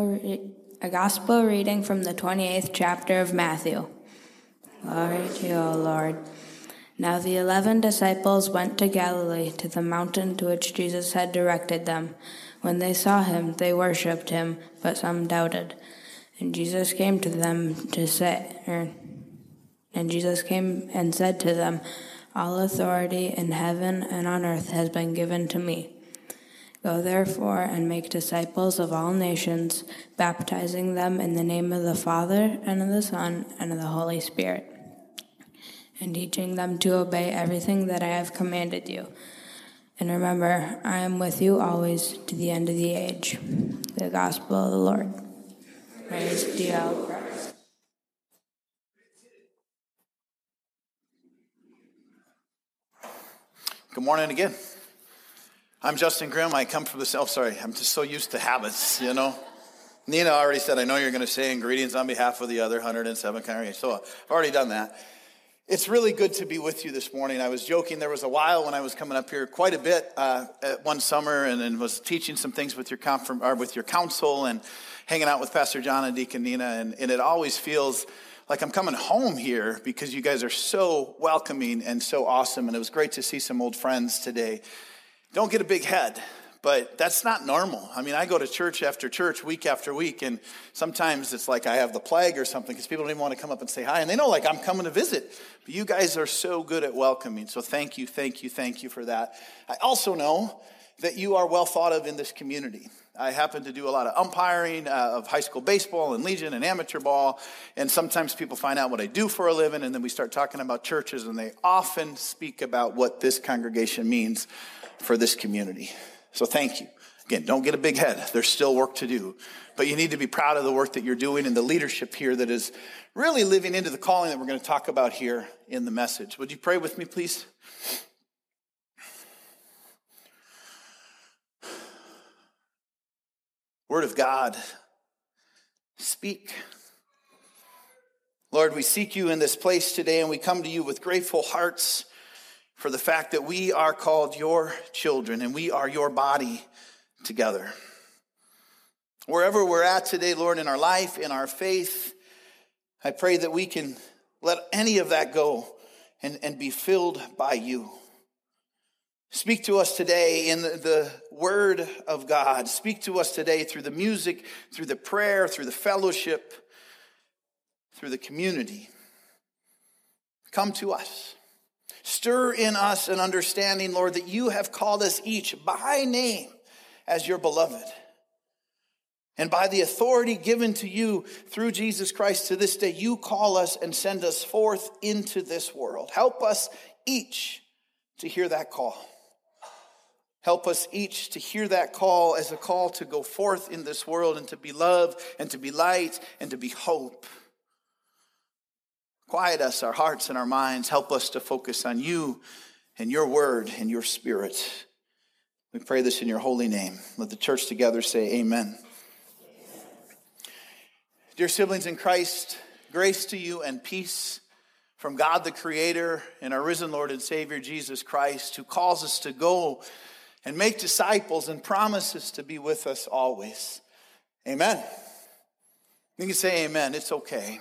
A gospel reading from the 28th chapter of Matthew. Glory to you, O Lord. Now the eleven disciples went to Galilee, to the mountain to which Jesus had directed them. When they saw him, they worshipped him, but some doubted. And Jesus came to them to say, er, and Jesus came and said to them, All authority in heaven and on earth has been given to me. Go therefore and make disciples of all nations, baptizing them in the name of the Father, and of the Son, and of the Holy Spirit, and teaching them to obey everything that I have commanded you. And remember, I am with you always to the end of the age. The Gospel of the Lord. Praise to you, Christ. Good morning again. I'm Justin Grimm. I come from the South. Sorry, I'm just so used to habits, you know. Nina already said, I know you're going to say ingredients on behalf of the other 107 congregations. So I've already done that. It's really good to be with you this morning. I was joking. There was a while when I was coming up here quite a bit uh, one summer and, and, was teaching some things with your, confirm, or with your council and hanging out with Pastor John and Deacon Nina. And, and it always feels like I'm coming home here because you guys are so welcoming and so awesome. And it was great to see some old friends today. Don't get a big head, but that's not normal. I mean, I go to church after church, week after week, and sometimes it's like I have the plague or something because people don't even want to come up and say hi, and they know like I'm coming to visit. But you guys are so good at welcoming, so thank you, thank you, thank you for that. I also know that you are well thought of in this community. I happen to do a lot of umpiring uh, of high school baseball and legion and amateur ball. And sometimes people find out what I do for a living, and then we start talking about churches, and they often speak about what this congregation means for this community. So thank you. Again, don't get a big head. There's still work to do. But you need to be proud of the work that you're doing and the leadership here that is really living into the calling that we're going to talk about here in the message. Would you pray with me, please? Word of God, speak. Lord, we seek you in this place today and we come to you with grateful hearts for the fact that we are called your children and we are your body together. Wherever we're at today, Lord, in our life, in our faith, I pray that we can let any of that go and, and be filled by you. Speak to us today in the, Word of God. Speak to us today through the music, through the prayer, through the fellowship, through the community. Come to us. Stir in us an understanding, Lord, that you have called us each by name as your beloved. And by the authority given to you through Jesus Christ to this day, you call us and send us forth into this world. Help us each to hear that call. Help us each to hear that call as a call to go forth in this world and to be love and to be light and to be hope. Quiet us, our hearts and our minds. Help us to focus on you and your word and your spirit. We pray this in your holy name. Let the church together say, Amen. amen. Dear siblings in Christ, grace to you and peace from God the Creator and our risen Lord and Savior Jesus Christ, who calls us to go and make disciples and promises to be with us always. Amen. You can say amen, it's okay.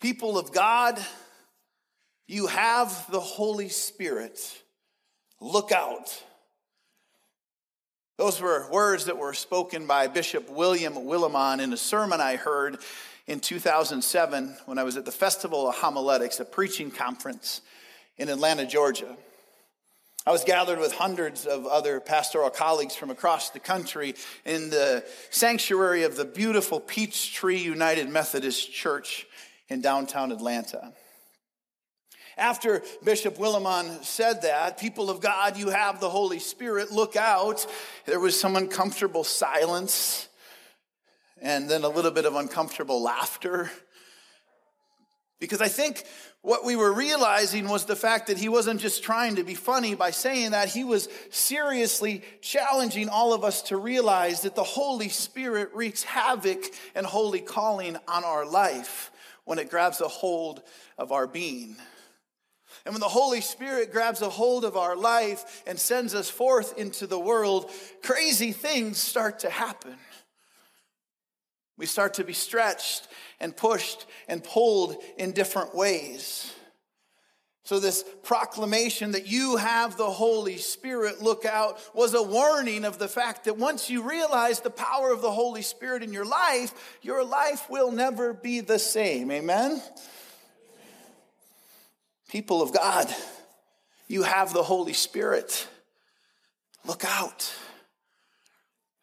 People of God, you have the Holy Spirit. Look out. Those were words that were spoken by Bishop William Willimon in a sermon I heard in 2007 when I was at the Festival of Homiletics, a preaching conference in Atlanta, Georgia. I was gathered with hundreds of other pastoral colleagues from across the country in the sanctuary of the beautiful Peachtree United Methodist Church in downtown Atlanta. After Bishop Willimon said that, people of God, you have the Holy Spirit, look out. There was some uncomfortable silence and then a little bit of uncomfortable laughter. Because I think what we were realizing was the fact that he wasn't just trying to be funny by saying that, he was seriously challenging all of us to realize that the Holy Spirit wreaks havoc and holy calling on our life when it grabs a hold of our being. And when the Holy Spirit grabs a hold of our life and sends us forth into the world, crazy things start to happen. We start to be stretched and pushed and pulled in different ways. So, this proclamation that you have the Holy Spirit, look out, was a warning of the fact that once you realize the power of the Holy Spirit in your life, your life will never be the same. Amen? People of God, you have the Holy Spirit. Look out.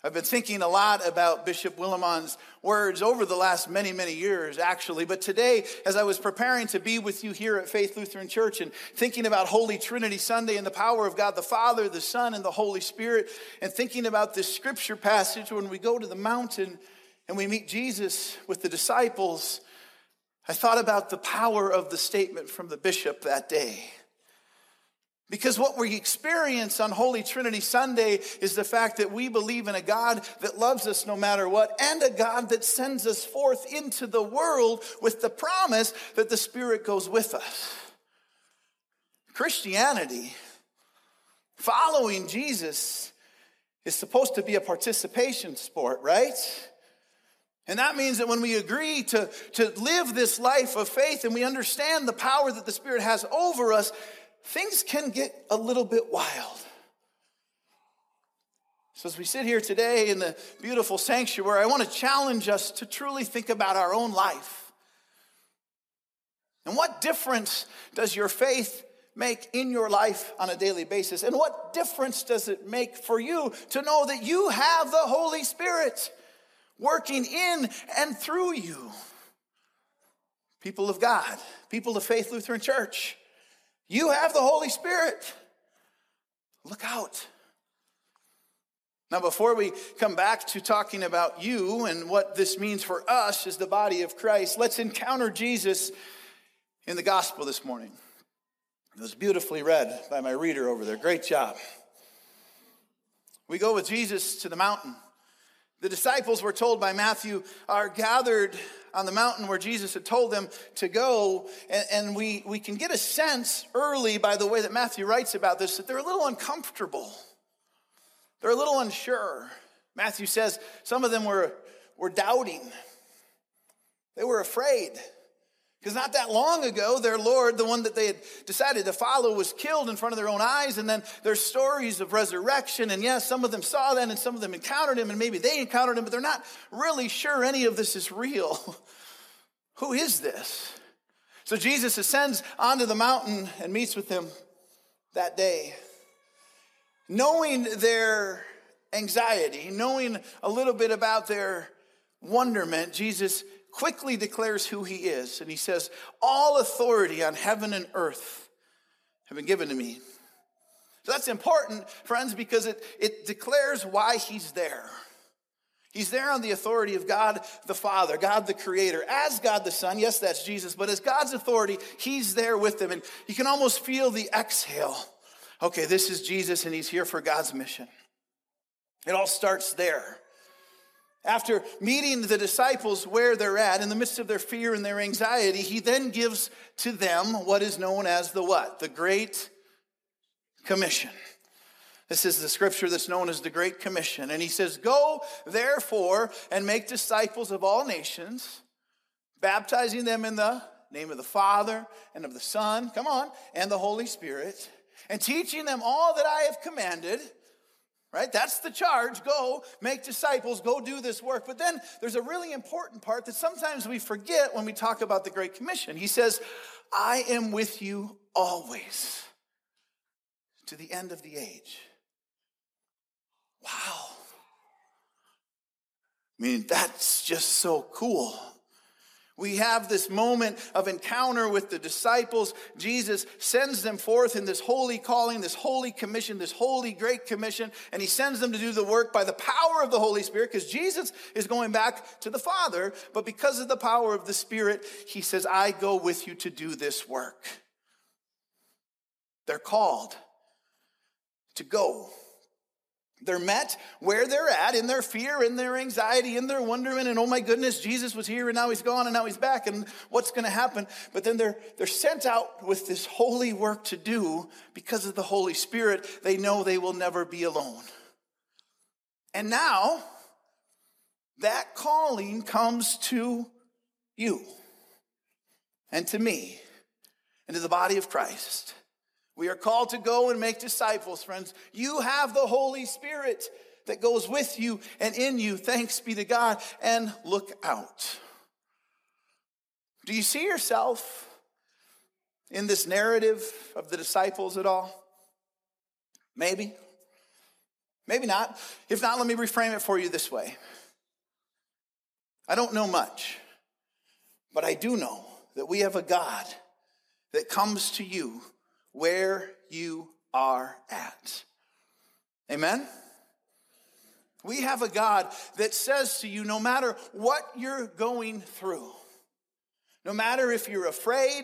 I've been thinking a lot about Bishop Willimon's words over the last many, many years, actually. But today, as I was preparing to be with you here at Faith Lutheran Church and thinking about Holy Trinity Sunday and the power of God the Father, the Son, and the Holy Spirit, and thinking about this scripture passage when we go to the mountain and we meet Jesus with the disciples, I thought about the power of the statement from the bishop that day. Because what we experience on Holy Trinity Sunday is the fact that we believe in a God that loves us no matter what, and a God that sends us forth into the world with the promise that the Spirit goes with us. Christianity, following Jesus, is supposed to be a participation sport, right? And that means that when we agree to, to live this life of faith and we understand the power that the Spirit has over us, things can get a little bit wild. So, as we sit here today in the beautiful sanctuary, I want to challenge us to truly think about our own life. And what difference does your faith make in your life on a daily basis? And what difference does it make for you to know that you have the Holy Spirit working in and through you? People of God, people of Faith Lutheran Church. You have the Holy Spirit. Look out. Now, before we come back to talking about you and what this means for us as the body of Christ, let's encounter Jesus in the gospel this morning. It was beautifully read by my reader over there. Great job. We go with Jesus to the mountain. The disciples were told by Matthew are gathered on the mountain where Jesus had told them to go. And, and, we, we can get a sense early by the way that Matthew writes about this that they're a little uncomfortable. They're a little unsure. Matthew says some of them were, were doubting, they were afraid. Because not that long ago, their Lord, the one that they had decided to follow, was killed in front of their own eyes. And then there's stories of resurrection. And yes, some of them saw that and some of them encountered him and maybe they encountered him, but they're not really sure any of this is real. Who is this? So Jesus ascends onto the mountain and meets with them that day. Knowing their anxiety, knowing a little bit about their wonderment, Jesus quickly declares who he is. And he says, All authority on heaven and earth have been given to me. So that's important, friends, because it, it declares why he's there. He's there on the authority of God the Father, God the Creator, as God the Son. Yes, that's Jesus, but as God's authority, He's there with them. And you can almost feel the exhale. Okay, this is Jesus, and He's here for God's mission. It all starts there. After meeting the disciples where they're at, in the midst of their fear and their anxiety, he then gives to them what is known as the what? The Great Commission. This is the scripture that's known as the Great Commission. And he says, Go therefore and make disciples of all nations, baptizing them in the name of the Father and of the Son, come on, and the Holy Spirit, and teaching them all that I have commanded right? That's the charge. Go make disciples, go do this work. But then there's a really important part that sometimes we forget when we talk about the Great Commission. He says, I am with you always to the end of the age. Wow. I mean, that's just so cool. We have this moment of encounter with the disciples. Jesus sends them forth in this holy calling, this holy commission, this holy great commission, and he sends them to do the work by the power of the Holy Spirit because Jesus is going back to the Father. But because of the power of the Spirit, he says, I go with you to do this work. They're called to go they're met where they're at in their fear, in their anxiety, in their wonderment, and oh my goodness, Jesus was here and now he's gone and now he's back and what's going to happen? But then they're, they're sent out with this holy work to do because of the Holy Spirit. They know they will never be alone. And now that calling comes to you and to me and to the body of Christ. We are called to go and make disciples, friends. You have the Holy Spirit that goes with you and in you. Thanks be to God. And look out. Do you see yourself in this narrative of the disciples at all? Maybe. Maybe not. If not, let me reframe it for you this way. I don't know much, but I do know that we have a God that comes to you where you are at. Amen? We have a God that says to you, no matter what you're going through, no matter if you're afraid,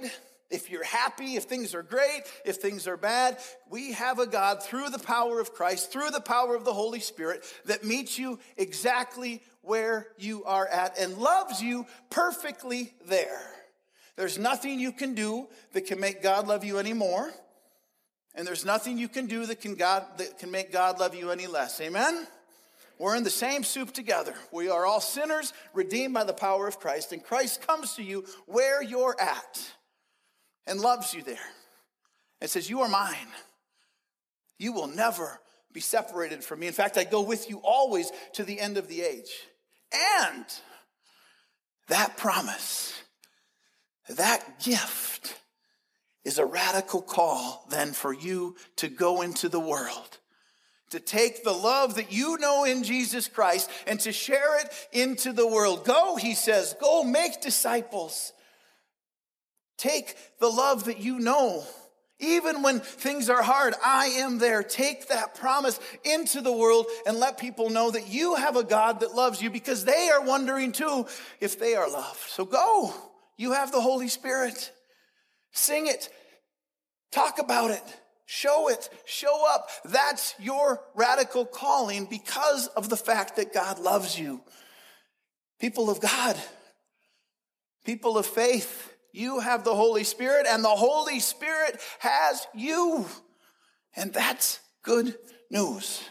if you're happy, if things are great, if things are bad, we have a God through the power of Christ, through the power of the Holy Spirit that meets you exactly where you are at and loves you perfectly there. There's nothing you can do that can make God love you anymore. And there's nothing you can do that can, God, that can make God love you any less. Amen? We're in the same soup together. We are all sinners redeemed by the power of Christ. And Christ comes to you where you're at and loves you there and says, You are mine. You will never be separated from me. In fact, I go with you always to the end of the age. And that promise, that gift, is a radical call then for you to go into the world. To take the love that you know in Jesus Christ and to share it into the world. Go, he says, go make disciples. Take the love that you know. Even when things are hard, I am there. Take that promise into the world and let people know that you have a God that loves you because they are wondering too if they are loved. So go. You have the Holy Spirit. Sing it. Talk about it. Show it. Show up. That's your radical calling because of the fact that God loves you. People of God, people of faith, you have the Holy Spirit and the Holy Spirit has you. And that's good news.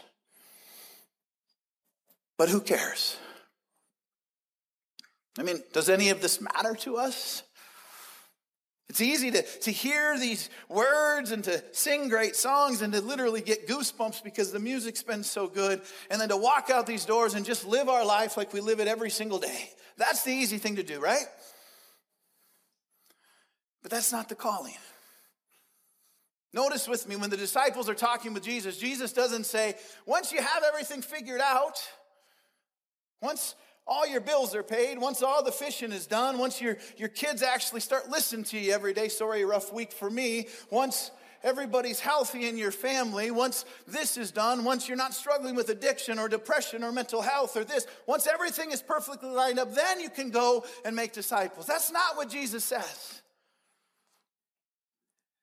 But who cares? I mean, does any of this matter to us? It's easy to, to hear these words and to sing great songs and to literally get goosebumps because the music's been so good. And then to walk out these doors and just live our life like we live it every single day. That's the easy thing to do, right? But that's not the calling. Notice with me when the disciples are talking with Jesus, Jesus doesn't say, once you have everything figured out, once all your bills are paid, once all the fishing is done, once your, your kids actually start listening to you every day, sorry, rough week for me, once everybody's healthy in your family, once this is done, once you're not struggling with addiction or depression or mental health or this, once everything is perfectly lined up, then you can go and make disciples. That's not what Jesus says.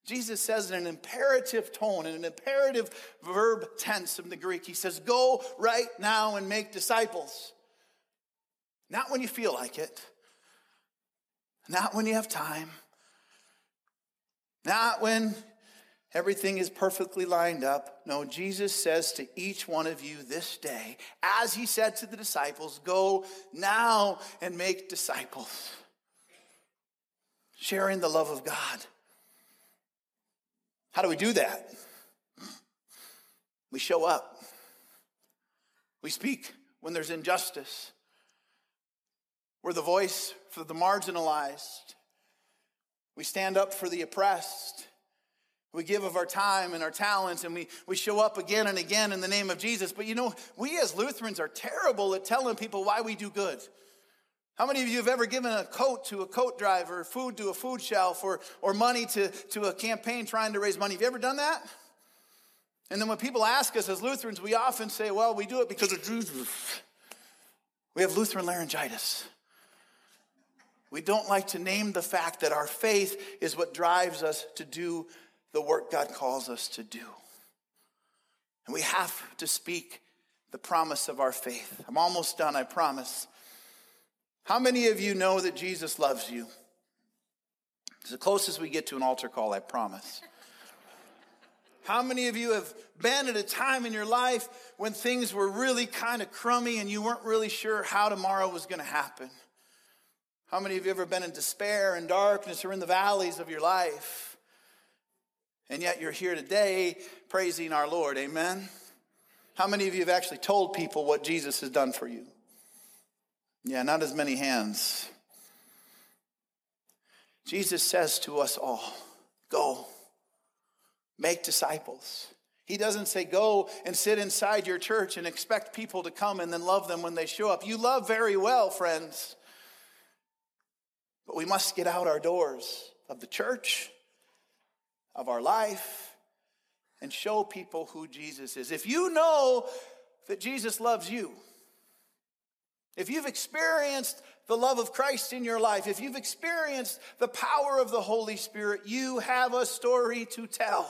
Jesus says in an imperative tone, in an imperative verb tense in the Greek, he says, Go right now and make disciples. Not when you feel like it, not when you have time, not when everything is perfectly lined up. No, Jesus says to each one of you this day, as he said to the disciples, go now and make disciples, sharing the love of God. How do we do that? We show up. We speak when there's injustice. We're the voice for the marginalized. We stand up for the oppressed. We give of our time and our talents and we, we show up again and again in the name of Jesus. But you know, we as Lutherans are terrible at telling people why we do good. How many of you have ever given a coat to a coat driver, food to a food shelf, or, or money to, to a campaign trying to raise money? Have you ever done that? And then when people ask us as Lutherans, we often say, well, we do it because of Jesus. We have Lutheran laryngitis. We don't like to name the fact that our faith is what drives us to do the work God calls us to do. And we have to speak the promise of our faith. I'm almost done, I promise. How many of you know that Jesus loves you? It's the closest we get to an altar call, I promise. How many of you have been at a time in your life when things were really kind of crummy and you weren't really sure how tomorrow was going to happen? How many of you have ever been in despair and darkness or in the valleys of your life? And yet you're here today praising our Lord. Amen. How many of you have actually told people what Jesus has done for you? Yeah, not as many hands. Jesus says to us all, go, make disciples. He doesn't say go and sit inside your church and expect people to come and then love them when they show up. You love very well, friends. But we must get out our doors of the church, of our life, and show people who Jesus is. If you know that Jesus loves you, if you've experienced the love of Christ in your life, if you've experienced the power of the Holy Spirit, you have a story to tell.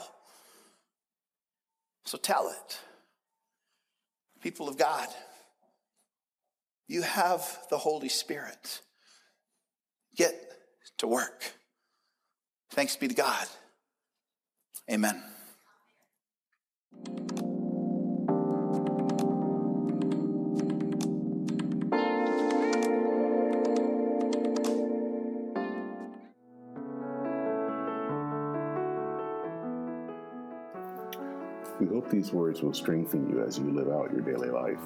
So tell it. People of God, you have the Holy Spirit. Get to work. Thanks be to God. Amen. We hope these words will strengthen you as you live out your daily life.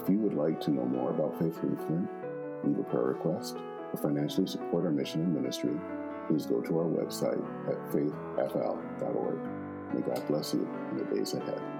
If you would like to know more about Faith Lutheran, leave a prayer request, or financially support our mission and ministry, please go to our website at faithfl.org. May God bless you in the days ahead.